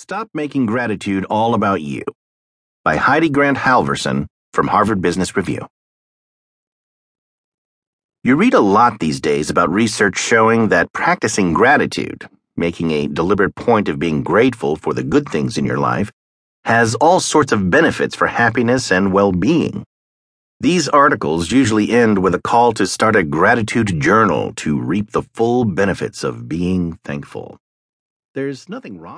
Stop Making Gratitude All About You by Heidi Grant Halvorson from Harvard Business Review. You read a lot these days about research showing that practicing gratitude, making a deliberate point of being grateful for the good things in your life, has all sorts of benefits for happiness and well being. These articles usually end with a call to start a gratitude journal to reap the full benefits of being thankful. There's nothing wrong.